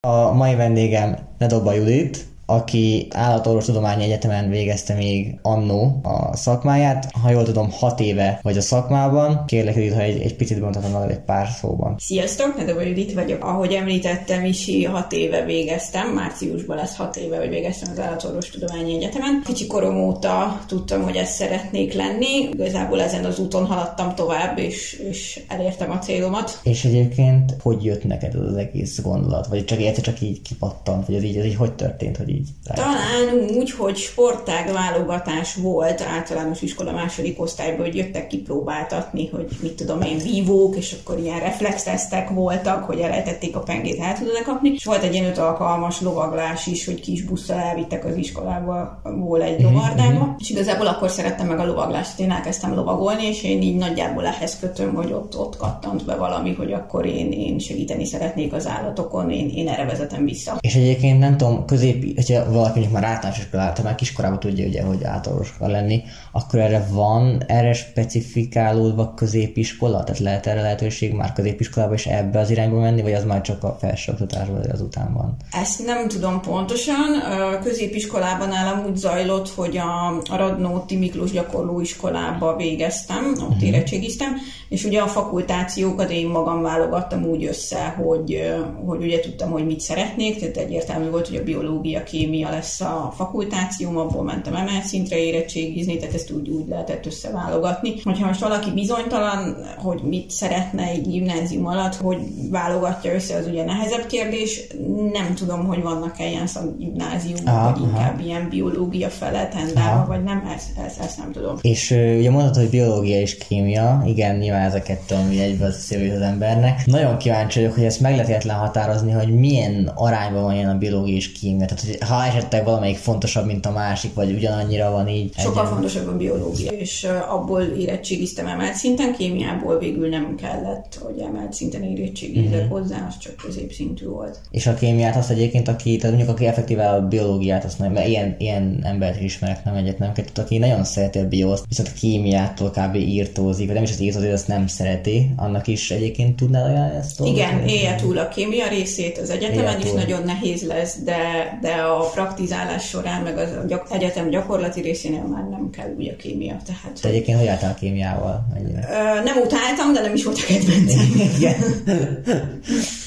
A mai vendégem Nedoba Judit, aki állatorvostudományi egyetemen végezte még annó a szakmáját. Ha jól tudom, hat éve vagy a szakmában. Kérlek, Judit, ha egy, egy picit magad egy pár szóban. Sziasztok, Nedova Judit vagyok. Ahogy említettem is, hat éve végeztem, márciusban lesz hat éve, hogy végeztem az állatorvostudományi egyetemen. Kicsi korom óta tudtam, hogy ezt szeretnék lenni. Igazából ezen az úton haladtam tovább, és, és elértem a célomat. És egyébként hogy jött neked az egész gondolat? Vagy csak érte csak így kipattant? Vagy ez így, ez így hogy történt, hogy így így? Talán úgy, hogy sportág válogatás volt általános iskola második osztályban, hogy jöttek kipróbáltatni, hogy mit tudom én, vívók, és akkor ilyen reflextesztek voltak, hogy elejtették a pengét, el tudod kapni. És volt egy ilyen öt alkalmas lovaglás is, hogy kis busszal elvittek az iskolába, volt egy mhm, lovardába. Mm-hmm. És igazából akkor szerettem meg a lovaglást, én elkezdtem lovagolni, és én így nagyjából ehhez kötöm, hogy ott, ott kattant be valami, hogy akkor én, én segíteni szeretnék az állatokon, én, én erre vezetem vissza. És egyébként nem tudom, közép, hogyha valaki mondjuk már általános iskolát, már kiskorában tudja, ugye, hogy általános akar lenni, akkor erre van erre specifikálódva középiskola? Tehát lehet erre lehetőség már középiskolában is ebbe az irányba menni, vagy az már csak a felsőoktatásban, azután van? Ezt nem tudom pontosan. Középiskolában nálam úgy zajlott, hogy a, a Radnóti Miklós gyakorlóiskolába végeztem, ott uh-huh. érettségiztem, és ugye a fakultációkat én magam válogattam úgy össze, hogy, hogy ugye tudtam, hogy mit szeretnék, tehát egyértelmű volt, hogy a biológia, kémia lesz a fakultációm, abból mentem emelt szintre érettségizni, tehát ezt úgy, úgy lehetett összeválogatni. Hogyha most valaki bizonytalan, hogy mit szeretne egy gimnázium alatt, hogy válogatja össze, az ugye nehezebb kérdés. Nem tudom, hogy vannak-e ilyen szakgimnáziumok, ah, vagy inkább aha. ilyen biológia fele tendálva, vagy nem, ezt, ezt, ezt nem tudom. És ugye mondhatod, hogy biológia és kémia, igen, nyilván ez a kettő, ami egybe az az embernek. Nagyon kíváncsi vagyok, hogy ezt meg lehet határozni, hogy milyen arányban van ilyen a biológia és kémia. Tehát, hogy ha esetleg valamelyik fontosabb, mint a másik, vagy ugyanannyira van így. Sokkal egyen... fontosabb a biológia, és abból érettségiztem emelt szinten, kémiából végül nem kellett, hogy emelt szinten érettségizek uh-huh. hozzá, az csak középszintű volt. És a kémiát azt egyébként, aki, tehát mondjuk aki effektíve a biológiát, azt nem, mert ilyen, ilyen embert ismerek, nem egyet, nem kettőt, aki nagyon szereti a bioszt, viszont a kémiától kb. írtózik, vagy nem is az írtózik, azt nem szereti, annak is egyébként tudnád ajánlani ezt? Igen, élje túl a kémia részét az egyetemen is nagyon nehéz lesz, de, de a praktizálás során, meg az gyak, egyetem gyakorlati részénél már nem kell úgy a kémia. Tehát, Te egyébként hogy álltál a kémiával? Ö, nem utáltam, de nem is volt a kedvencem. Igen.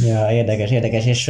ja, érdekes, érdekes, és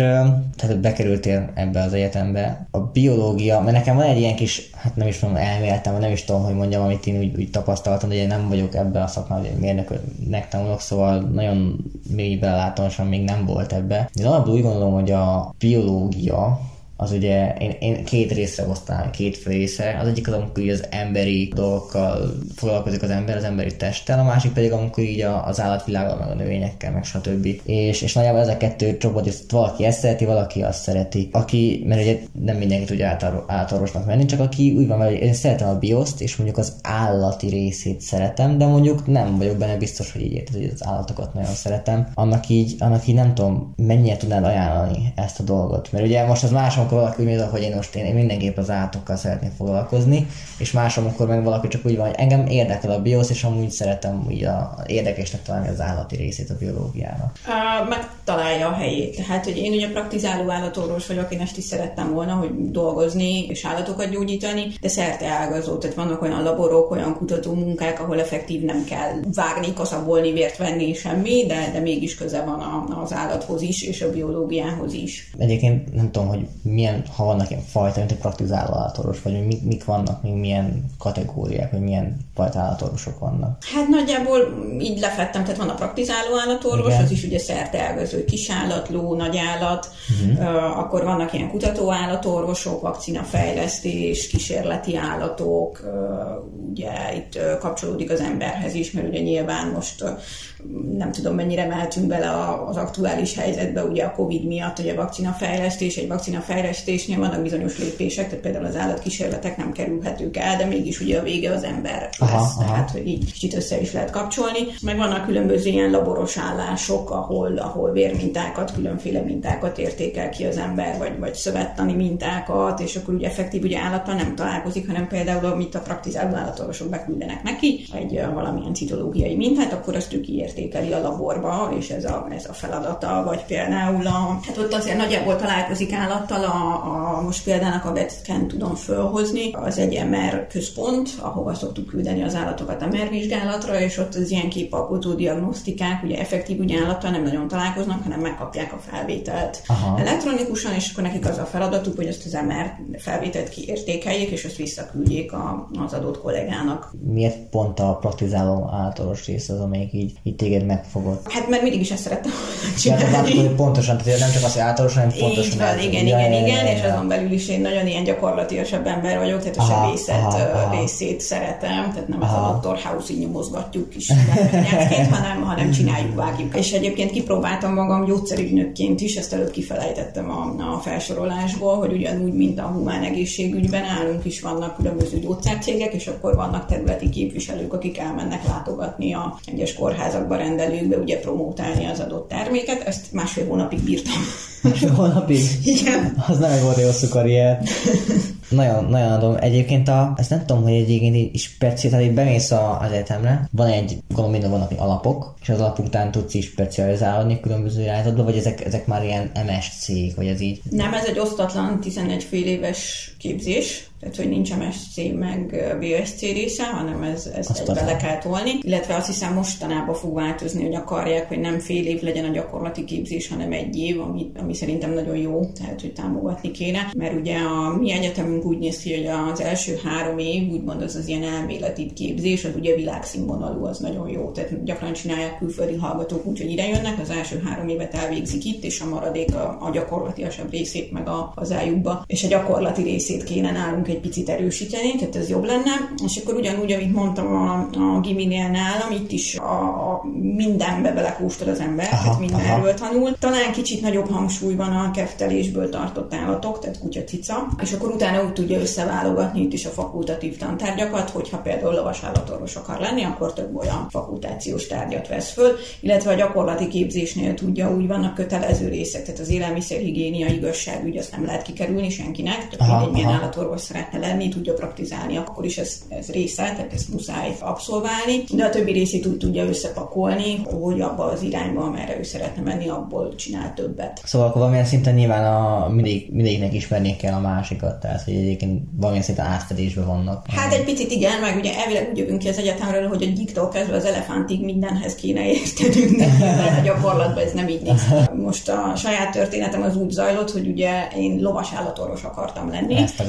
tehát bekerültél ebbe az egyetembe. A biológia, mert nekem van egy ilyen kis, hát nem is tudom, elméletem, nem is tudom, hogy mondjam, amit én úgy, úgy tapasztaltam, hogy én nem vagyok ebbe a szakmában, hogy mérnöknek tanulok, szóval nagyon mély belelátásom még nem volt ebbe. Én alapból úgy gondolom, hogy a biológia az ugye, én, én két részre osztám, két fő része. Az egyik az, amikor az emberi dolgokkal foglalkozik az ember, az emberi testtel, a másik pedig, amikor így az állatvilággal, meg a növényekkel, meg stb. És, és nagyjából ez a kettő csoport, és valaki ezt szereti, valaki azt szereti. Aki, mert ugye nem mindenki tudja állatorvosnak menni, csak aki úgy van, hogy én szeretem a bioszt, és mondjuk az állati részét szeretem, de mondjuk nem vagyok benne biztos, hogy így érted, hogy az állatokat nagyon szeretem. Annak így, annak így nem tudom, mennyire tudnád ajánlani ezt a dolgot. Mert ugye most az más, amikor valaki úgy hogy én most én, mindenképp az állatokkal szeretnék foglalkozni, és más, amikor meg valaki csak úgy van, hogy engem érdekel a biosz, és amúgy szeretem úgy a, érdekesnek találni az állati részét a biológiának. Uh, megtalálja a helyét. Tehát, hogy én ugye praktizáló állatorvos vagyok, én ezt is szerettem volna, hogy dolgozni és állatokat gyógyítani, de szerte ágazó. Tehát vannak olyan laborok, olyan kutató munkák, ahol effektív nem kell vágni, kaszabolni, vért venni, semmi, de, de mégis köze van a, az állathoz is, és a biológiához is. Egyébként nem tudom, hogy milyen, ha vannak ilyen fajta, mint egy praktizáló állatorvos, vagy mik, mik vannak, még milyen kategóriák, vagy milyen fajta állatorvosok vannak? Hát nagyjából így lefettem, tehát van a praktizáló állatorvos, Igen. az is ugye szerte ágazó, kisállat, ló, nagyállat, uh-huh. uh, akkor vannak ilyen kutató állatorvosok, vakcinafejlesztés, kísérleti állatok, uh, ugye itt uh, kapcsolódik az emberhez is, mert ugye nyilván most uh, nem tudom mennyire mehetünk bele az aktuális helyzetbe, ugye a Covid miatt, hogy a vakcinafejlesztés, egy vakcinafejlesztés fejlesztésnél vannak bizonyos lépések, tehát például az állatkísérletek nem kerülhetők el, de mégis ugye a vége az ember aha, lesz, aha. tehát hogy így kicsit össze is lehet kapcsolni. Meg vannak különböző ilyen laboros állások, ahol, ahol vérmintákat, különféle mintákat értékel ki az ember, vagy, vagy szövettani mintákat, és akkor ugye effektív ugye állattal nem találkozik, hanem például amit a praktizáló állatorvosok beküldenek neki, egy valamilyen citológiai mintát, akkor azt ő kiértékeli a laborba, és ez a, ez a feladata, vagy például a, hát ott azért nagyjából találkozik állattal, a, a most példának a vetken tudom fölhozni, az egy MR központ, ahova szoktuk küldeni az állatokat a MR vizsgálatra, és ott az ilyen képalkotó diagnosztikák, ugye effektív ugye állattal nem nagyon találkoznak, hanem megkapják a felvételt Aha. elektronikusan, és akkor nekik az a feladatuk, hogy ezt az MR felvételt kiértékeljék, és ezt visszaküldjék a, az adott kollégának. Miért pont a praktizáló általános rész az, amelyik így, így téged megfogott? Hát mert mindig is ezt szerettem csinálni. Ja, hát, pontosan, tehát nem csak az általános, hanem pontosan. Így van, igen, igen, igen, igen, és azon belül is én nagyon ilyen gyakorlatilasabb ember vagyok, tehát a aha, sebészet aha, aha. részét szeretem, tehát nem aha. ez a Dr. House így nyomozgatjuk is, hanem, hanem csináljuk, vágjuk. És egyébként kipróbáltam magam gyógyszerügynökként is, ezt előbb kifelejtettem a, a felsorolásból, hogy ugyanúgy, mint a humán egészségügyben nálunk is vannak különböző gyógyszercégek, és akkor vannak területi képviselők, akik elmennek látogatni a egyes kórházakba, rendelőkbe, ugye promótálni az adott terméket. Ezt másfél hónapig bírtam. Másfél hónapig? Igen. Az nem egy volt egy hosszú karrier. Nagyon, nagyon adom. Egyébként a, ezt nem tudom, hogy egyébként egy speciál, tehát bemész az egyetemre, van egy, gondolom minden vannak alapok, és az alapok után tudsz is specializálni különböző irányzatba, vagy ezek, ezek már ilyen MSC, vagy ez így? Nem, ez egy osztatlan 11 fél éves képzés, tehát hogy nincs MSC meg BSC része, hanem ez, ez egybe le kell tolni. Illetve azt hiszem mostanában fog változni, hogy akarják, hogy nem fél év legyen a gyakorlati képzés, hanem egy év, ami, ami szerintem nagyon jó, tehát hogy támogatni kéne. Mert ugye a mi egyetemünk úgy néz ki, hogy az első három év, úgymond az az ilyen elméleti képzés, az ugye világszínvonalú, az nagyon jó. Tehát gyakran csinálják külföldi hallgatók, úgyhogy ide jönnek, az első három évet elvégzik itt, és a maradék a, a gyakorlatilasabb részét meg a, az eljukba. És a gyakorlati részét kéne nálunk egy picit erősíteni, tehát ez jobb lenne. És akkor ugyanúgy, amit mondtam a, a giminél nálam, itt is a, a mindenbe belekóstol az ember, aha, tehát mindenről aha. tanul. Talán kicsit nagyobb hangsúly van a keftelésből tartott állatok, tehát kutya, cica, és akkor utána úgy tudja összeválogatni itt is a fakultatív tantárgyakat, hogyha például lovasállatorvos akar lenni, akkor több olyan fakultációs tárgyat vesz föl, illetve a gyakorlati képzésnél tudja, úgy vannak kötelező részek, tehát az élelmiszerhigiénia, igazságügy, azt nem lehet kikerülni senkinek, tehát egy milyen állatorvos lenni, tudja praktizálni, akkor is ez, ez része, tehát ezt muszáj abszolválni, de a többi részét úgy tudja összepakolni, hogy abba az irányba, amerre ő szeretne menni, abból csinál többet. Szóval akkor valamilyen szinten nyilván a, mindig, mindegyiknek ismerni kell a másikat, tehát hogy egyébként valamilyen szinten átfedésben vannak. Hát egy picit igen, meg ugye elvileg úgy jövünk ki az egyetemről, hogy a gyiktól kezdve az elefántig mindenhez kéne értenünk, de a gyakorlatban ez nem így néz Most a saját történetem az úgy zajlott, hogy ugye én lovas állatorvos akartam lenni. Ezt a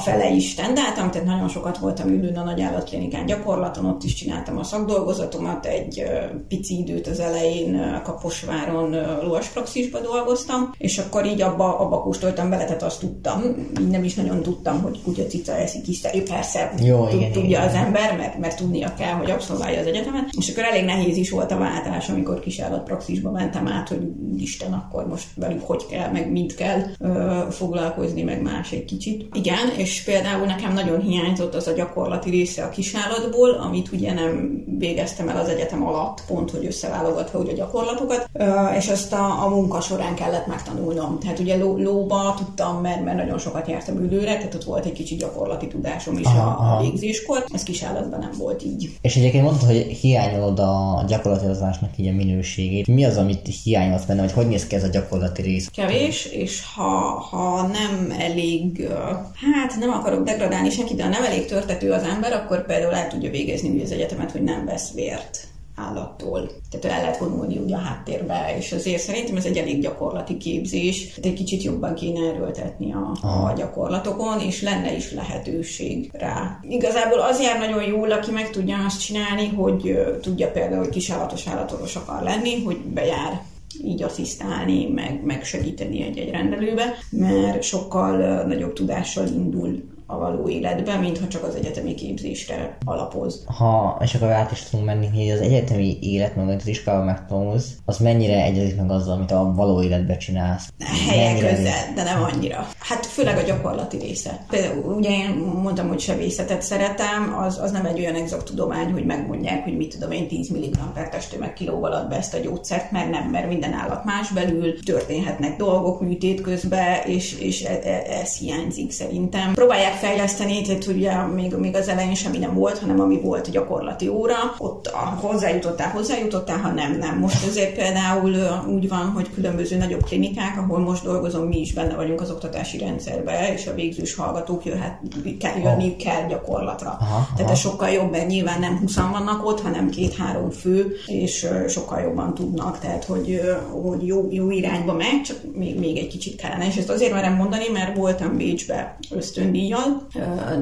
fele is tendáltam, tehát nagyon sokat voltam ülőn a nagy állatklinikán gyakorlaton, ott is csináltam a szakdolgozatomat, egy pici időt az elején Kaposváron lovaspraxisba dolgoztam, és akkor így abba, abba kóstoltam bele, tehát azt tudtam, nem is nagyon tudtam, hogy kutya cica eszik is, persze Jó, tud, igen, tudja igen. az ember, mert, mert tudnia kell, hogy abszolválja az egyetemet, és akkor elég nehéz is volt a váltás, amikor kisállatpraxisba mentem át, hogy Isten, akkor most velük hogy kell, meg mit kell ö, foglalkozni, meg más egy kicsit. Igen, és például nekem nagyon hiányzott az a gyakorlati része a kisállatból, amit ugye nem végeztem el az egyetem alatt, pont, hogy összeválogatva ugye a gyakorlatokat, és ezt a, a munka során kellett megtanulnom. Tehát ugye ló, lóba tudtam, mert, mert nagyon sokat jártam ülőre, tehát ott volt egy kicsi gyakorlati tudásom is aha, a, aha. végzéskor, ez kisállatban nem volt így. És egyébként mondtad, hogy hiányolod a gyakorlatozásnak így a minőségét. Mi az, amit hiányolsz benne, vagy hogy néz ki ez a gyakorlati rész? Kevés, és ha, ha nem elég, hát nem akarok degradálni senkit, de ha nem elég törtető az ember, akkor például el tudja végezni úgy az egyetemet, hogy nem vesz vért állattól. Tehát el lehet vonulni ugye a háttérbe, és azért szerintem ez egy elég gyakorlati képzés, tehát egy kicsit jobban kéne erőltetni a, a gyakorlatokon, és lenne is lehetőség rá. Igazából az jár nagyon jól, aki meg tudja azt csinálni, hogy tudja például, hogy kisállatos állatorvos akar lenni, hogy bejár így asszisztálni, meg, meg segíteni egy-egy rendelőbe, mert sokkal nagyobb tudással indul a való életben, mintha csak az egyetemi képzésre alapoz. Ha, és akkor át is tudunk menni, hogy az egyetemi élet, meg az iskolában megtanulsz, az mennyire egyezik meg azzal, amit a való életben csinálsz? Helyen közel, de nem annyira. Hát főleg a gyakorlati része. Például ugye én mondtam, hogy sebészetet szeretem, az, az nem egy olyan exakt tudomány, hogy megmondják, hogy mit tudom én 10 mg per testtömeg kilóval ad be ezt a gyógyszert, mert nem, mert minden állat más belül, történhetnek dolgok műtét közben, és, és ez, e, ez hiányzik szerintem. Próbálják fejleszteni, tehát ugye még, még az elején semmi nem volt, hanem ami volt a gyakorlati óra, ott a, hozzájutottál, hozzájutottál, ha nem, nem. Most azért például úgy van, hogy különböző nagyobb klinikák, ahol most dolgozom, mi is benne vagyunk az oktatási rendszerbe, és a végzős hallgatók jöhet, kell, jönni kell gyakorlatra. Aha, Tehát aha. ez sokkal jobb, mert nyilván nem 20 vannak ott, hanem két-három fő, és sokkal jobban tudnak, tehát hogy, hogy jó, jó irányba megy, csak még, még egy kicsit kellene. És ezt azért merem mondani, mert voltam Bécsbe ösztöndíjjal,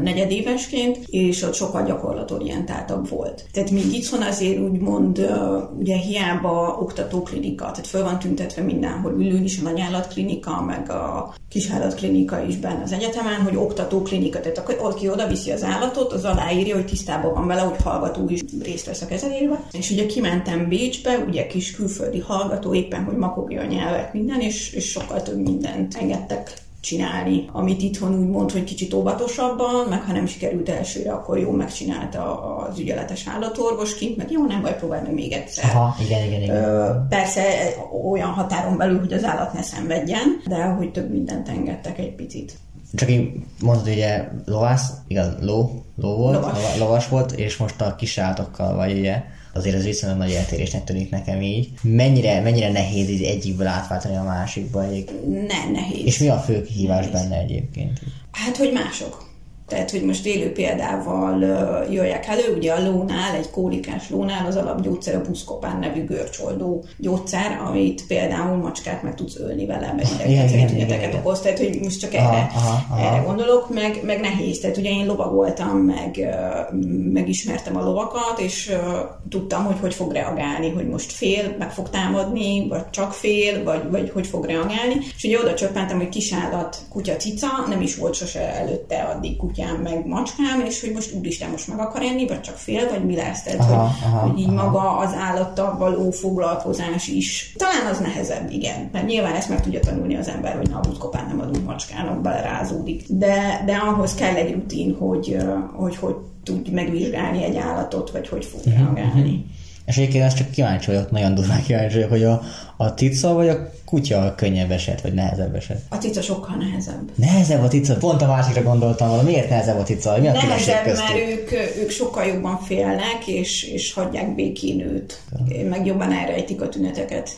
negyedévesként, és ott sokkal gyakorlatorientáltabb volt. Tehát még itthon azért úgymond ugye hiába oktatóklinika, tehát föl van tüntetve mindenhol ülő is a nagyállatklinika, meg a kisállatklinika is benne az egyetemen, hogy oktatóklinika, tehát akkor aki oda viszi az állatot, az aláírja, hogy tisztában van vele, hogy hallgató is részt vesz a kezelésbe. És ugye kimentem Bécsbe, ugye kis külföldi hallgató, éppen, hogy makogja a nyelvet minden, és, és sokkal több mindent engedtek csinálni, amit itthon úgy mond, hogy kicsit óvatosabban, meg ha nem sikerült elsőre, akkor jó megcsinálta az ügyeletes állatorvos kint, meg jó, nem baj, próbálj meg még egyszer. Aha, igen, igen, igen. Persze olyan határon belül, hogy az állat ne szenvedjen, de hogy több mindent engedtek egy picit. Csak én mondod, hogy ugye lovász, igaz, ló, ló volt, lovas. lovas volt, és most a kis állatokkal vagy ugye azért ez viszonylag nagy eltérésnek tűnik nekem így. Mennyire, mennyire nehéz így egyikből átváltani a másikba? Egyik? Nem nehéz. És mi a fő kihívás nehéz. benne egyébként? Hát, hogy mások. Tehát, hogy most élő példával jöjjek elő, ugye a lónál, egy kólikás lónál az alapgyógyszer a buszkopán nevű görcsoldó gyógyszer, amit például macskát meg tudsz ölni vele, idegrendszeri tüneteket okoz, tehát hogy most csak erre, aha, aha. erre gondolok, meg, meg nehéz, tehát ugye én lovagoltam, meg megismertem a lovakat, és tudtam, hogy hogy fog reagálni, hogy most fél, meg fog támadni, vagy csak fél, vagy, vagy hogy fog reagálni, és ugye oda csöppentem, hogy kisállat, kutya, cica, nem is volt sose előtte addig kutya kutyám, meg macskám, és hogy most úristen, most meg akar enni, vagy csak fél, vagy mi lesz? Tehát, aha, hogy, aha, hogy így aha. maga az állattal való foglalkozás is. Talán az nehezebb, igen, mert nyilván ezt meg tudja tanulni az ember, hogy na, kopán nem adunk macskának, belerázódik. De, de ahhoz kell egy rutin, hogy hogy, hogy tudj megvizsgálni egy állatot, vagy hogy fog mhm, reagálni. Uh-huh. És egyébként ezt csak kíváncsi vagyok, nagyon durván kíváncsi vagyok, hogy a, a cica vagy a kutya könnyebb eset, vagy nehezebb eset? A cica sokkal nehezebb. Nehezebb a cica? Pont a másikra gondoltam volna. Miért nehezebb a cica? Mi a nehezebb, mert ők, ők sokkal jobban félnek, és, és hagyják békén őt. Meg jobban elrejtik a tüneteket.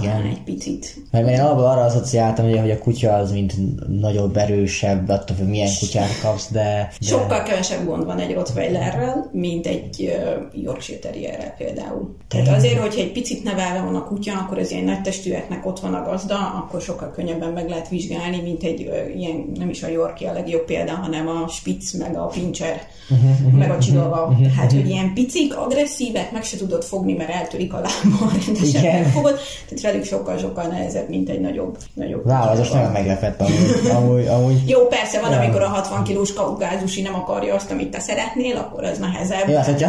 Igen. egy picit. Mert én alapból arra asszociáltam, hogy a kutya az mint nagyobb, erősebb, attól, hogy milyen kutyát kapsz, de, de... Sokkal kevesebb gond van egy Rottweilerrel, mint egy uh, Yorkshire Terrierrel például. Tehát azért, hogyha egy picit nevelve van a kutya, akkor az ilyen nagy testűeknek ott van a gazda, akkor sokkal könnyebben meg lehet vizsgálni, mint egy uh, ilyen, nem is a Yorkie a legjobb példa, hanem a Spitz, meg a uh-huh, meg a Chihuahua. Uh-huh, hát, hogy ilyen picik, agresszívek, meg se tudod fogni, mert eltörik a lába, rendesen fogod tehát velük sokkal-sokkal nehezebb, mint egy nagyobb. nagyobb Wow, az most nagyon meglepett amúgy, amúgy, amúgy. Jó, persze, van, amikor a 60 kilós kaukázusi nem akarja azt, amit te szeretnél, akkor ez nehezebb. Ja, hát,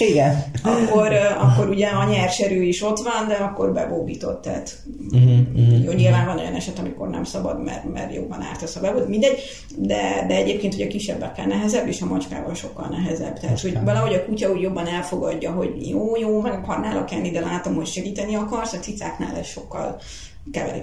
igen. Akkor, akkor ugye a nyerserő is ott van, de akkor bebóbított. Tehát uh-huh, uh-huh, jó, nyilván van olyan eset, amikor nem szabad, mert, mert jobban ártasz a bebót, mindegy, de, de egyébként ugye a kisebbekkel nehezebb, és a macskával sokkal nehezebb. Tehát, hogy valahogy a kutya úgy jobban elfogadja, hogy jó, jó, meg akarnálak enni, de látom, hogy segíteni akarsz, a cicáknál ez sokkal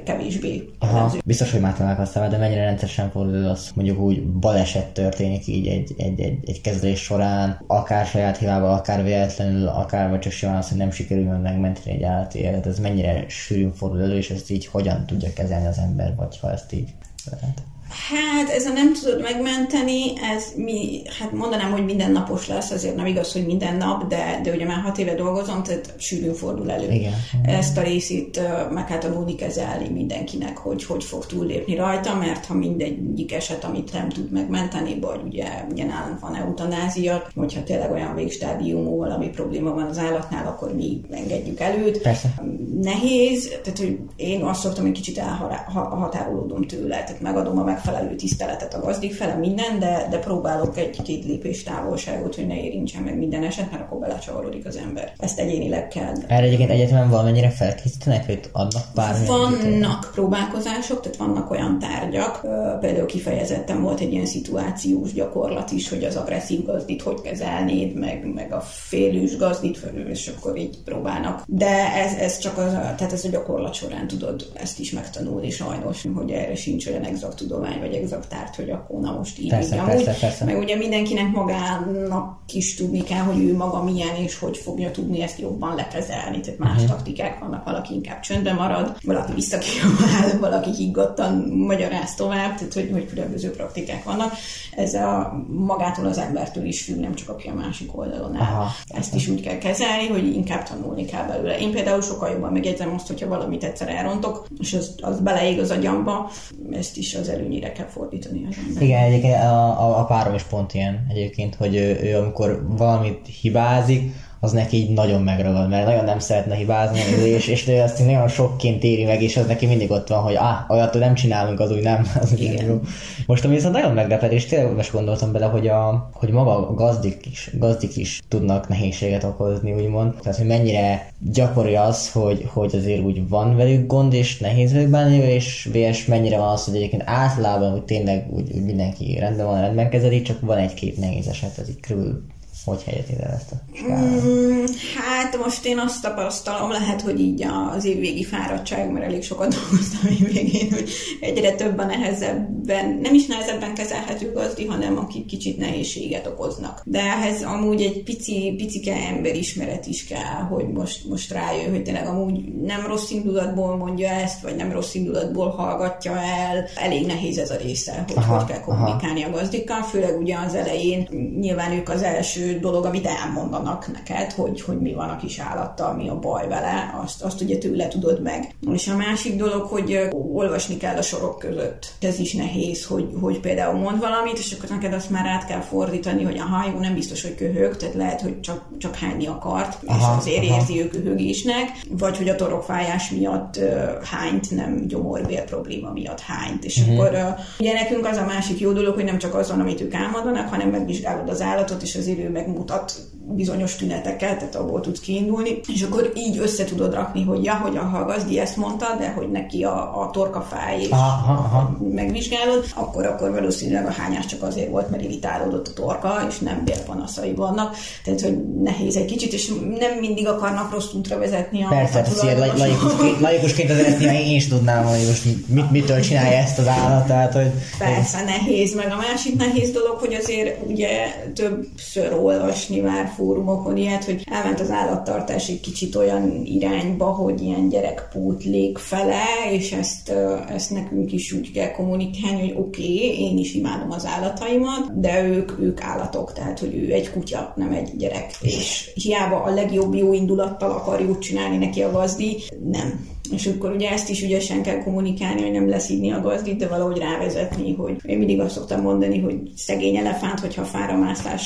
kevésbé. Aha, biztos, hogy már találkoztál de mennyire rendszeresen fordul az, mondjuk úgy baleset történik így egy, egy, egy, egy kezdés során, akár saját hibával, akár véletlenül, akár vagy csak simán az, hogy nem sikerül megmenteni egy állati élet, ez mennyire sűrűn fordul elő, és ezt így hogyan tudja kezelni az ember, vagy ha ezt így lehet. Hát ez a nem tudod megmenteni, ez mi, hát mondanám, hogy mindennapos lesz, azért nem igaz, hogy minden nap, de, de ugye már hat éve dolgozom, tehát sűrűn fordul elő. Igen. Ezt a részét meg kell tanulni kezelni mindenkinek, hogy hogy fog túllépni rajta, mert ha mindegyik eset, amit nem tud megmenteni, vagy ugye, ugye nálunk van eutanázia, hogyha tényleg olyan végstádiumú valami probléma van az állatnál, akkor mi engedjük előtt. Persze. Nehéz, tehát hogy én azt szoktam, hogy kicsit elhatárolódom tőle, tehát megadom a megfelelő megfelelő tiszteletet a gazdik fele, minden, de, de próbálok egy-két lépés távolságot, hogy ne érintsen meg minden eset, mert akkor belecsavarodik az ember. Ezt egyénileg kell. Erre egyébként egyetemen valamennyire felkészítenek, hogy adnak pár Vannak próbálkozások, tehát vannak olyan tárgyak, például kifejezetten volt egy ilyen szituációs gyakorlat is, hogy az agresszív gazdit hogy kezelnéd, meg, meg a félős gazdit, és akkor így próbálnak. De ez, ez csak az, tehát ez a gyakorlat során tudod ezt is megtanulni sajnos, hogy erre sincs olyan exakt tudomány, vagy exakt tárt, hogy akkor na most így, persze, így amúgy, persze. Meg ugye mindenkinek magának is tudni kell, hogy ő maga milyen, és hogy fogja tudni ezt jobban lekezelni. Tehát más uh-huh. taktikák vannak, valaki inkább csöndben marad, valaki visszakiabál, valaki higgadtan magyaráz tovább, tehát hogy, hogy különböző praktikák vannak. Ez a magától az embertől is függ, nem csak aki a másik oldalon áll. Aha. Ezt is úgy kell kezelni, hogy inkább tanulni kell belőle. Én például sokkal jobban megjegyzem azt, hogyha valamit egyszer elrontok, és az, az beleég az agyamba, ezt is az előnyire kell fordítani az ember. Igen, egyébként a, a, a párom is pont ilyen egyébként, hogy ő, ő amikor valamit hibázik, az neki így nagyon megragad, mert nagyon nem szeretne hibázni, és, és de azt nagyon sokként éri meg, és az neki mindig ott van, hogy ah, olyat nem csinálunk, az úgy nem. Az úgy Igen. Jó. Most ami viszont nagyon meglepett, és tényleg most gondoltam bele, hogy, a, hogy maga a gazdik is, gazdik is tudnak nehézséget okozni, úgymond. Tehát, hogy mennyire gyakori az, hogy, hogy azért úgy van velük gond, és nehéz velük bánni, és VS mennyire van az, hogy egyébként általában hogy tényleg úgy, úgy mindenki rendben van, rendben kezeli, csak van egy-két nehéz eset, ez így körül hogy helyeznéd ezt a mm, Hát most én azt tapasztalom, lehet, hogy így az évvégi fáradtság, mert elég sokat dolgoztam évvégén, hogy egyre több a nehezebben, nem is nehezebben kezelhető gazdi, hanem akik kicsit nehézséget okoznak. De ehhez amúgy egy pici, picike emberismeret is kell, hogy most, most rájön, hogy tényleg amúgy nem rossz indulatból mondja ezt, vagy nem rossz indulatból hallgatja el. Elég nehéz ez a része, hogy aha, hogy kell kommunikálni aha. a gazdikkal, főleg ugye az elején nyilván ők az első dolog, amit elmondanak neked, hogy, hogy mi van a kis állattal, mi a baj vele, azt, azt ugye tőle tudod meg. És a másik dolog, hogy olvasni kell a sorok között. Ez is nehéz, hogy, hogy például mond valamit, és akkor neked azt már át kell fordítani, hogy aha, jó, nem biztos, hogy köhög, tehát lehet, hogy csak, csak hányni akart, aha, és azért aha. érzi ő köhögésnek, vagy hogy a torokfájás miatt hányt, nem gyomorbél probléma miatt hányt. És uh-huh. akkor ugye nekünk az a másik jó dolog, hogy nem csak az van, amit ők álmodanak, hanem megvizsgálod az állatot, és ő meg megmutat bizonyos tüneteket, tehát abból tudsz kiindulni, és akkor így össze tudod rakni, hogy ja, hogy a gazdi ezt mondta, de hogy neki a, a torka fáj, és aha, aha. megvizsgálod, akkor, akkor valószínűleg a hányás csak azért volt, mert irritálódott a torka, és nem bélpanaszai vannak. Tehát, hogy nehéz egy kicsit, és nem mindig akarnak rossz útra vezetni a Persze, a laikusként, laikusként azért én is tudnám, hogy most mit, mitől csinálja ezt az állat, tehát, hogy... Persze, nehéz, meg a másik nehéz dolog, hogy azért ugye többször olvasni már fórumokon ilyet, hogy elment az állattartás egy kicsit olyan irányba, hogy ilyen gyerekpótlék fele, és ezt, ezt nekünk is úgy kell kommunikálni, hogy oké, okay, én is imádom az állataimat, de ők, ők állatok, tehát hogy ő egy kutya, nem egy gyerek. És hiába a legjobb jó indulattal akarjuk csinálni neki a gazdi, nem és akkor ugye ezt is ügyesen kell kommunikálni, hogy nem leszídni a gazdit, de valahogy rávezetni, hogy én mindig azt szoktam mondani, hogy szegény elefánt, hogyha fáramászás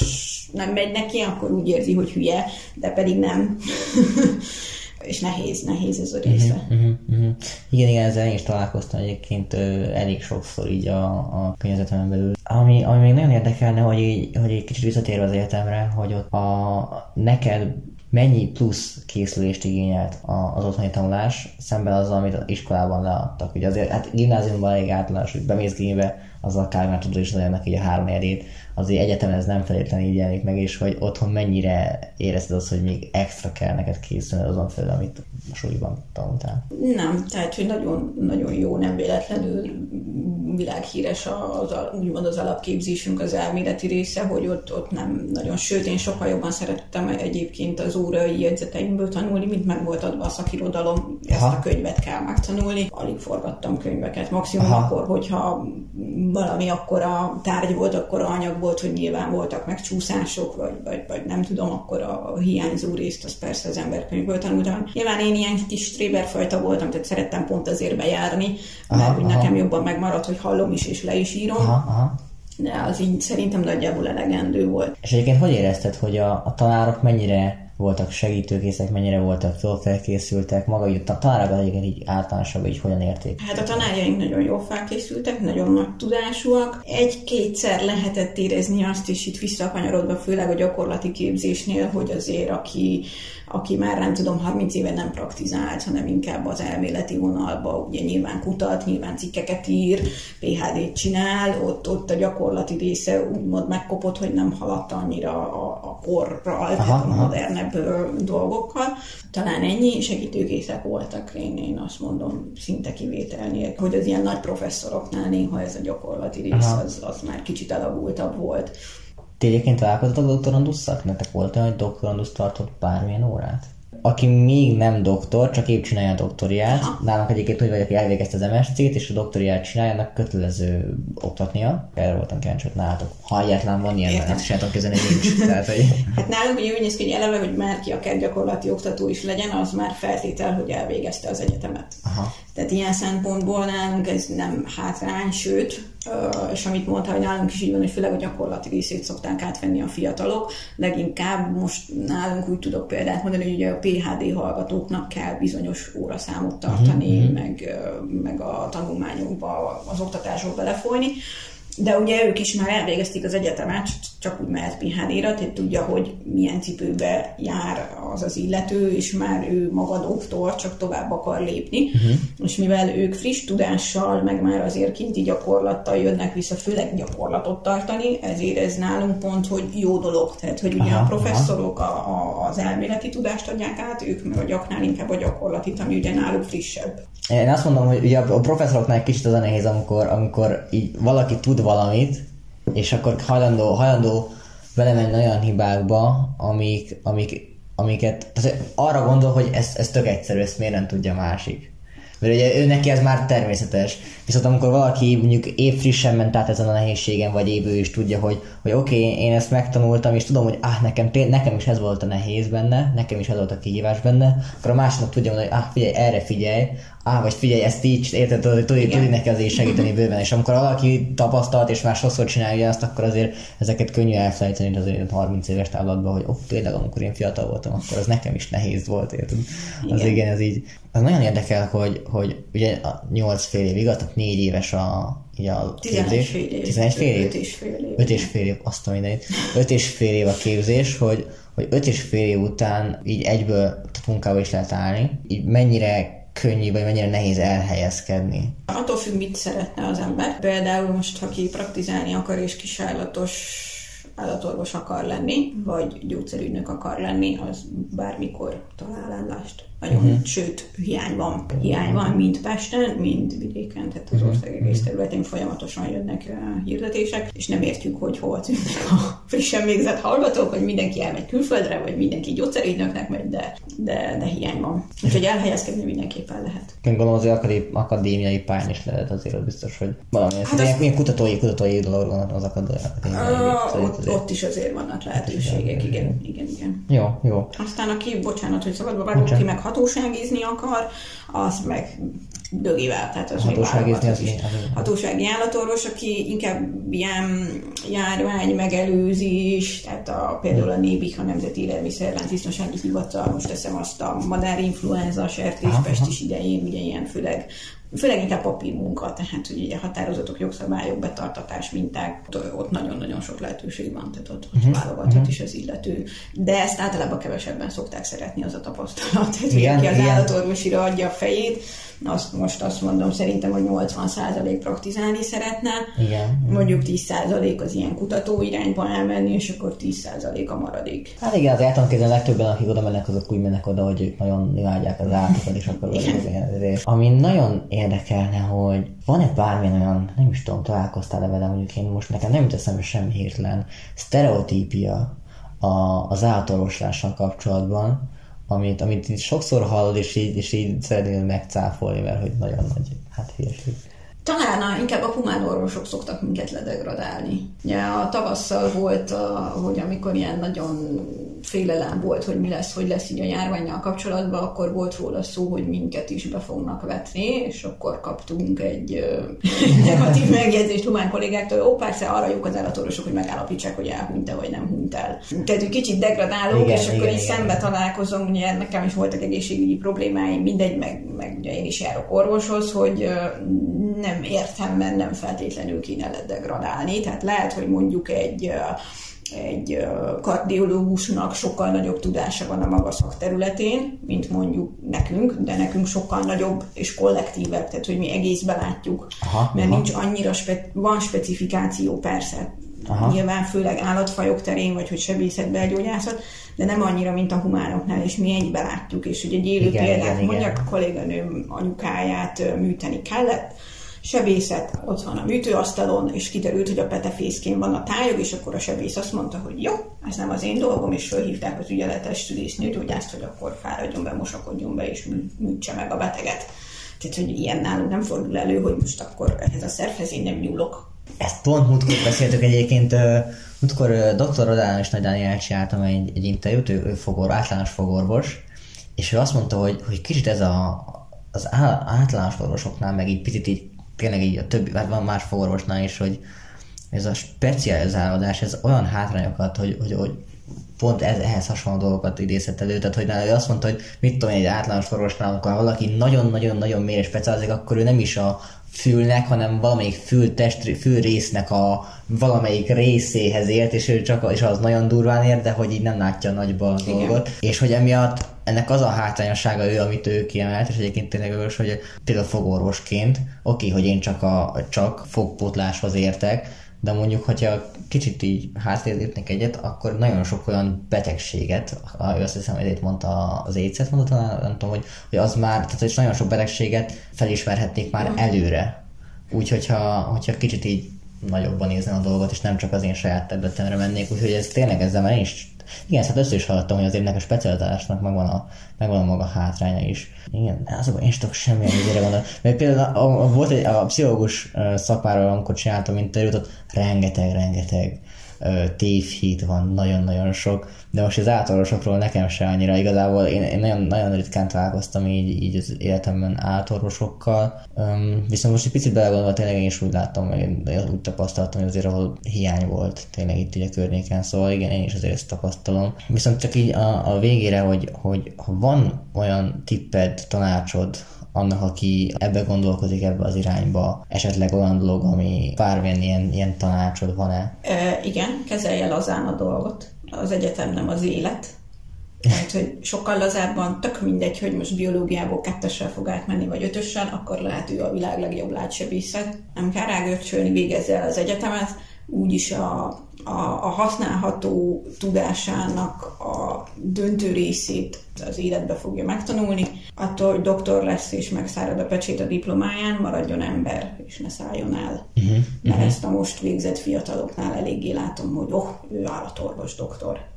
nem megy neki, akkor úgy érzi, hogy hülye, de pedig nem. és nehéz, nehéz ez a mhm, része. Uh-huh, uh-huh. Igen, igen, ezzel én is találkoztam egyébként ö, elég sokszor így a, a környezetemen belül. Ami, ami még nagyon érdekelne, hogy így, hogy egy kicsit visszatérve az egyetemre, hogy ott a, neked mennyi plusz készülést igényelt az otthoni tanulás szemben azzal, amit az iskolában leadtak. Ugye azért, hát gimnáziumban elég általános, hogy bemész gimibe, azzal akár már tudod is nagyon így a három edét, azért egyetemen ez nem feltétlenül így jelenik meg, és hogy otthon mennyire érezted azt, hogy még extra kell neked készülni azon felül, amit a suliban tanultál? Nem, tehát, hogy nagyon, nagyon jó, nem véletlenül világhíres az, úgymond az alapképzésünk, az elméleti része, hogy ott, ott nem nagyon, sőt, én sokkal jobban szerettem egyébként az órai jegyzeteimből tanulni, mint meg volt adva a szakirodalom, ezt Aha. a könyvet kell megtanulni. Alig forgattam könyveket, maximum Aha. akkor, hogyha valami akkora tárgy volt, akkor anyag volt, hogy nyilván voltak megcsúszások, vagy, vagy, vagy nem tudom, akkor a, hiányzó részt, az persze az emberkönyvből tanultam. Nyilván én ilyen kis tréberfajta voltam, tehát szerettem pont azért bejárni, aha, mert aha. nekem jobban megmaradt, hogy hallom is és le is írom. Aha, aha. De az így szerintem nagyjából elegendő volt. És egyébként hogy érezted, hogy a, a tanárok mennyire voltak segítőkészek, mennyire voltak felkészültek, maga így a tanárokat egyébként így általánosabban így hogyan érték? Hát a tanárjaink nagyon jól felkészültek, nagyon nagy tudásúak. Egy-kétszer lehetett érezni azt is itt visszakanyarodva, főleg a gyakorlati képzésnél, hogy azért aki aki már nem tudom, 30 éve nem praktizált, hanem inkább az elméleti vonalba, ugye nyilván kutat, nyilván cikkeket ír, PHD-t csinál, ott, ott a gyakorlati része úgymond megkopott, hogy nem haladt annyira a, a korral, aha, tehát a modernebb dolgokkal. Talán ennyi, segítőkészek voltak, én, én azt mondom, szinte kivétel nélkül, hogy az ilyen nagy professzoroknál néha ez a gyakorlati rész az, az már kicsit elavultabb volt. Ti egyébként találkoztatok doktorandusszal? Nektek volt olyan, hogy doktorandusz tartott bármilyen órát? Aki még nem doktor, csak épp csinálja a doktoriát, Aha. nálunk egyébként úgy vagy, aki elvégezte az MSC-t, és a doktoriát csinálja, annak kötelező oktatnia. Erre voltam kíváncsi, hogy nálatok. Ha egyáltalán van ilyen, mert sajátom közön egy nincs. Tehát, hogy... Hát nálunk ugye úgy néz ki, hogy eleve, hogy bárki akár gyakorlati oktató is legyen, az már feltétel, hogy elvégezte az egyetemet. Aha. Tehát ilyen szempontból nálunk ez nem hátrány, sőt, és amit mondta, hogy nálunk is így van, hogy főleg a gyakorlati részét szokták átvenni a fiatalok. Leginkább most nálunk úgy tudok példát mondani, hogy ugye a PHD hallgatóknak kell bizonyos óraszámot tartani, uh-huh. meg, meg a tanulmányokba, az oktatásokba belefolyni. De ugye ők is már elvégezték az egyetemet, csak úgy mehet PHD-ra, tehát tudja, hogy milyen cipőbe jár az az illető, és már ő maga doktor, csak tovább akar lépni. Uh-huh. És mivel ők friss tudással, meg már azért kinti gyakorlattal jönnek vissza, főleg gyakorlatot tartani, ezért ez nálunk pont, hogy jó dolog. Tehát, hogy ugye aha, a professzorok a, a, az elméleti tudást adják át, ők meg a gyaknál inkább a gyakorlatit, ami ugye náluk frissebb. Én azt mondom, hogy ugye a professzoroknál kicsit az a nehéz, amikor, amikor így valaki tud valamit, és akkor hajlandó, hajlandó belemenni olyan hibákba, amik, amik, amiket, tehát arra gondol, hogy ez, ez tök egyszerű, ezt miért nem tudja másik. Mert ugye ő neki ez már természetes. Viszont amikor valaki mondjuk épp frissen ment át ezen a nehézségen, vagy épp ő is tudja, hogy, hogy oké, okay, én ezt megtanultam, és tudom, hogy ah, nekem, nekem is ez volt a nehéz benne, nekem is ez volt a kihívás benne, akkor a másiknak tudja mondani, hogy ah, figyelj, erre figyelj, á, vagy figyelj, ezt így, érted, tudod, tudod, tudod neki azért segíteni bőven, és amikor valaki tapasztalt, és már sokszor csinálja azt, akkor azért ezeket könnyű elfelejteni azért 30 éves távlatban, hogy ó, tényleg, amikor én fiatal voltam, akkor az nekem is nehéz volt, érted? Az igen, ez így, az nagyon érdekel, hogy, hogy ugye a 8 fél év, igaz? Tehát 4 éves a, ugye a képzés. fél év. 11 fél év? 5 és fél év. 5 és fél év, azt a mindenit. 5 és fél év a képzés, hogy, hogy 5 és fél év után így egyből munkába is lehet állni. Így mennyire könnyű, vagy mennyire nehéz elhelyezkedni? Attól függ, mit szeretne az ember. Például most, ha ki praktizálni akar és kisállatos állatorvos akar lenni, vagy gyógyszerügynök akar lenni, az bármikor talál állást nagyon, uh-huh. sőt, hiány van. Hiány van mind Pesten, mind vidéken, tehát az mhm. ország egész területén folyamatosan jönnek uh, hirdetések, és nem értjük, hogy hol tűnnek a frissen végzett hallgatók, hogy mindenki elmegy külföldre, vagy mindenki gyógyszerügynöknek megy, de, de, de hiány van. Úgyhogy elhelyezkedni mindenképpen lehet. Gondolom az akadémiai pályán is lehet azért, az biztos, hogy valami. Hát az... milyen kutatói, kutatói dolog van az akadémiai? Uh, ott, ott, is azért vannak lehetőségek, igen, igen, igen. Jó, jó. Aztán aki, bocsánat, hogy szabadba vágok ki, meg hatóságizni akar, azt meg dögivel, tehát az hatóságizni az, is. Hatósági állatorvos, aki inkább ilyen járvány megelőzés, tehát a, például a NÉBIK, a Nemzeti Élelmiszerlánc Biztonsági Hivatal, most teszem azt a madárinfluenza, sertéspest is idején, ugye ilyen főleg főleg inkább papírmunka, tehát hogy ugye határozatok, jogszabályok, betartatás, minták, ott nagyon-nagyon sok lehetőség van, tehát ott, ott uh-huh. válogathat uh-huh. is az illető. De ezt általában kevesebben szokták szeretni az a tapasztalat, tehát igen, aki az állatorvosira adja a fejét, azt most azt mondom, szerintem, hogy 80% praktizálni szeretne, igen, mondjuk 10% az ilyen kutató irányba elmenni, és akkor 10% a maradék. Hát igen, az eltankézen legtöbben, akik oda mennek, azok úgy mennek oda, hogy nagyon imádják az állatokat, és akkor Ami nagyon érdekelne, hogy van-e bármilyen olyan, nem is tudom, találkoztál-e vele, mondjuk én most nekem nem jut semmi hirtelen, sztereotípia a, az állatorvoslással kapcsolatban, amit, amit sokszor hallod, és így, és így szeretnél megcáfolni, mert hogy nagyon nagy, hát hülyeség. Talán inkább a humán orvosok szoktak minket ledegradálni. Ugye a tavasszal volt, a, hogy amikor ilyen nagyon félelem volt, hogy mi lesz, hogy lesz így a járványjal kapcsolatban, akkor volt róla szó, hogy minket is be fognak vetni, és akkor kaptunk egy negatív megjegyzést humán kollégáktól, ó, persze arra jók az állatorvosok, hogy megállapítsák, hogy elhunyt-e vagy nem hunyt el. Tehát, kicsit degradáló, igen, és igen, akkor igen, így igen. szembe találkozom, ugye nekem is voltak egészségügyi problémáim, mindegy, meg, meg ugye én is járok orvoshoz, hogy nem értem, mert nem feltétlenül kéne ledegradálni. Tehát lehet, hogy mondjuk egy egy kardiológusnak sokkal nagyobb tudása van a maga szakterületén, mint mondjuk nekünk, de nekünk sokkal nagyobb és kollektívebb, tehát hogy mi egészben látjuk, aha, mert aha. nincs annyira, spe- van specifikáció persze, aha. nyilván főleg állatfajok terén, vagy hogy sebészetbelgyógyászat, de nem annyira, mint a humánoknál, és mi egybe látjuk, és hogy egy élő igen, példát igen, mondjak, igen. a kolléganőm anyukáját műteni kellett, sebészet, ott van a műtőasztalon, és kiderült, hogy a petefészkén van a tájog, és akkor a sebész azt mondta, hogy jó, ez nem az én dolgom, és fölhívták az ügyeletes szülésznőgyógyászt, hogy akkor fáradjon be, mosakodjon be, és műtse meg a beteget. Tehát, hogy ilyen nálunk nem fordul elő, hogy most akkor ehhez a szervhez én nem nyúlok. Ezt pont múltkor beszéltük egyébként, múltkor dr. Rodán és Nagy Dániel csináltam egy, egy interjút, ő, ő fogor, általános fogorvos, és ő azt mondta, hogy, hogy kicsit ez a, az általános orvosoknál, meg így picit így tényleg így a többi, hát van más fogorvosnál is, hogy ez a specializálódás, ez olyan hátrányokat, hogy, hogy, hogy pont ez, ehhez hasonló dolgokat idézhet elő. Tehát, hogy nála azt mondta, hogy mit tudom egy általános fogorvosnál, amikor valaki nagyon-nagyon-nagyon mélyre specializálik, akkor ő nem is a fülnek, hanem valamelyik fül, test, fül résznek a valamelyik részéhez ért, és ő csak és az nagyon durván ér, de hogy így nem látja nagyba a dolgot. És hogy emiatt ennek az a hátrányossága ő, amit ő kiemelt, és egyébként tényleg ős, hogy például fogorvosként, oké, hogy én csak, a, csak fogpótláshoz értek, de mondjuk, hogyha kicsit így hátrébb lépnék egyet, akkor nagyon sok olyan betegséget, ő azt hiszem, hogy mondta az éjszet, mondta talán, nem tudom, hogy, hogy az már, tehát hogy nagyon sok betegséget felismerhetnék már előre. Úgyhogy, ha, hogyha kicsit így nagyobban nézni a dolgot, és nem csak az én saját területemre mennék, úgyhogy ez tényleg ezzel már én is igen, hát össze is hallottam, hogy azért ennek a specialitásnak megvan a, megvan a maga hátránya is. Igen, azokban én is tudok semmilyen időre gondolni. Mert például a, a, volt egy, a pszichológus szakmáról, amikor csináltam interjút, ott rengeteg, rengeteg tévhit van, nagyon-nagyon sok, de most az átorvosokról nekem se annyira. Igazából, én, én nagyon, nagyon ritkán találkoztam így, így az életemben átorvosokkal, um, viszont most egy picit belegondolva tényleg én is úgy láttam, meg úgy tapasztaltam, hogy azért ahol hiány volt tényleg itt így a környéken, szóval igen, én is azért ezt tapasztalom. Viszont csak így a, a végére, hogy, hogy ha van olyan tipped, tanácsod, annak, aki ebbe gondolkodik ebbe az irányba, esetleg olyan dolog, ami bármilyen ilyen, ilyen tanácsod van-e? E, igen, kezelje lazán a dolgot. Az egyetem nem az élet. Tehát, hogy sokkal lazábban, tök mindegy, hogy most biológiából kettessel fog átmenni, vagy ötössel, akkor lehet ő a világ legjobb látsebészet. Nem kell rágörcsölni, végezze el az egyetemet, úgyis a, a, a használható tudásának a döntő részét az életbe fogja megtanulni. Attól, hogy doktor lesz és megszárad a pecsét a diplomáján, maradjon ember, és ne szálljon el. Uh-huh, Mert uh-huh. ezt a most végzett fiataloknál eléggé látom, hogy oh, ő állatorvos doktor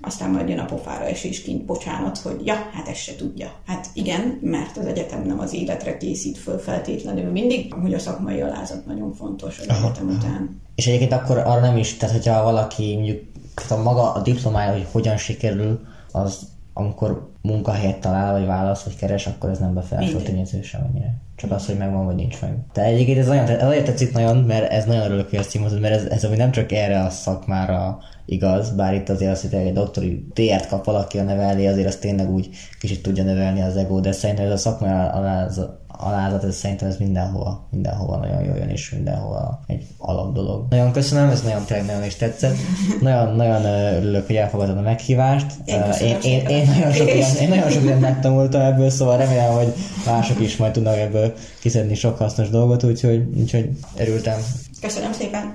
aztán majd jön a pofára esésként bocsánat, hogy ja, hát ezt se tudja. Hát igen, mert az egyetem nem az életre készít föl feltétlenül mindig, hogy a szakmai alázat nagyon fontos az aha, egyetem után. És egyébként akkor arra nem is, tehát hogyha valaki mondjuk a maga a diplomája, hogy hogyan sikerül, az amikor munkahelyet talál, vagy válasz, vagy keres, akkor ez nem befolyásol tényező sem annyira. Csak az, hogy megvan, vagy nincs meg. De egyébként ez nagyon, ez olyan tetszik nagyon, mert ez nagyon örülök, hogy ezt címozod, mert ez, ez ami nem csak erre a szakmára igaz, bár itt azért az, hogy egy doktori DR-t kap valaki a nevelni, azért az tényleg úgy kicsit tudja nevelni az ego, de szerintem ez a szakmai alázat, ez szerintem ez mindenhova, mindenhova nagyon jó jön, és mindenhova egy alap dolog. Nagyon köszönöm, ez nagyon tényleg nagyon is tetszett. Nagyon, nagyon örülök, hogy elfogadod a meghívást. Én, én, én, én, nagyon sok ilyen, én nagyon sok ilyen megtanultam ebből, szóval remélem, hogy mások is majd tudnak ebből kiszedni sok hasznos dolgot, úgyhogy, úgyhogy örültem. Köszönöm szépen.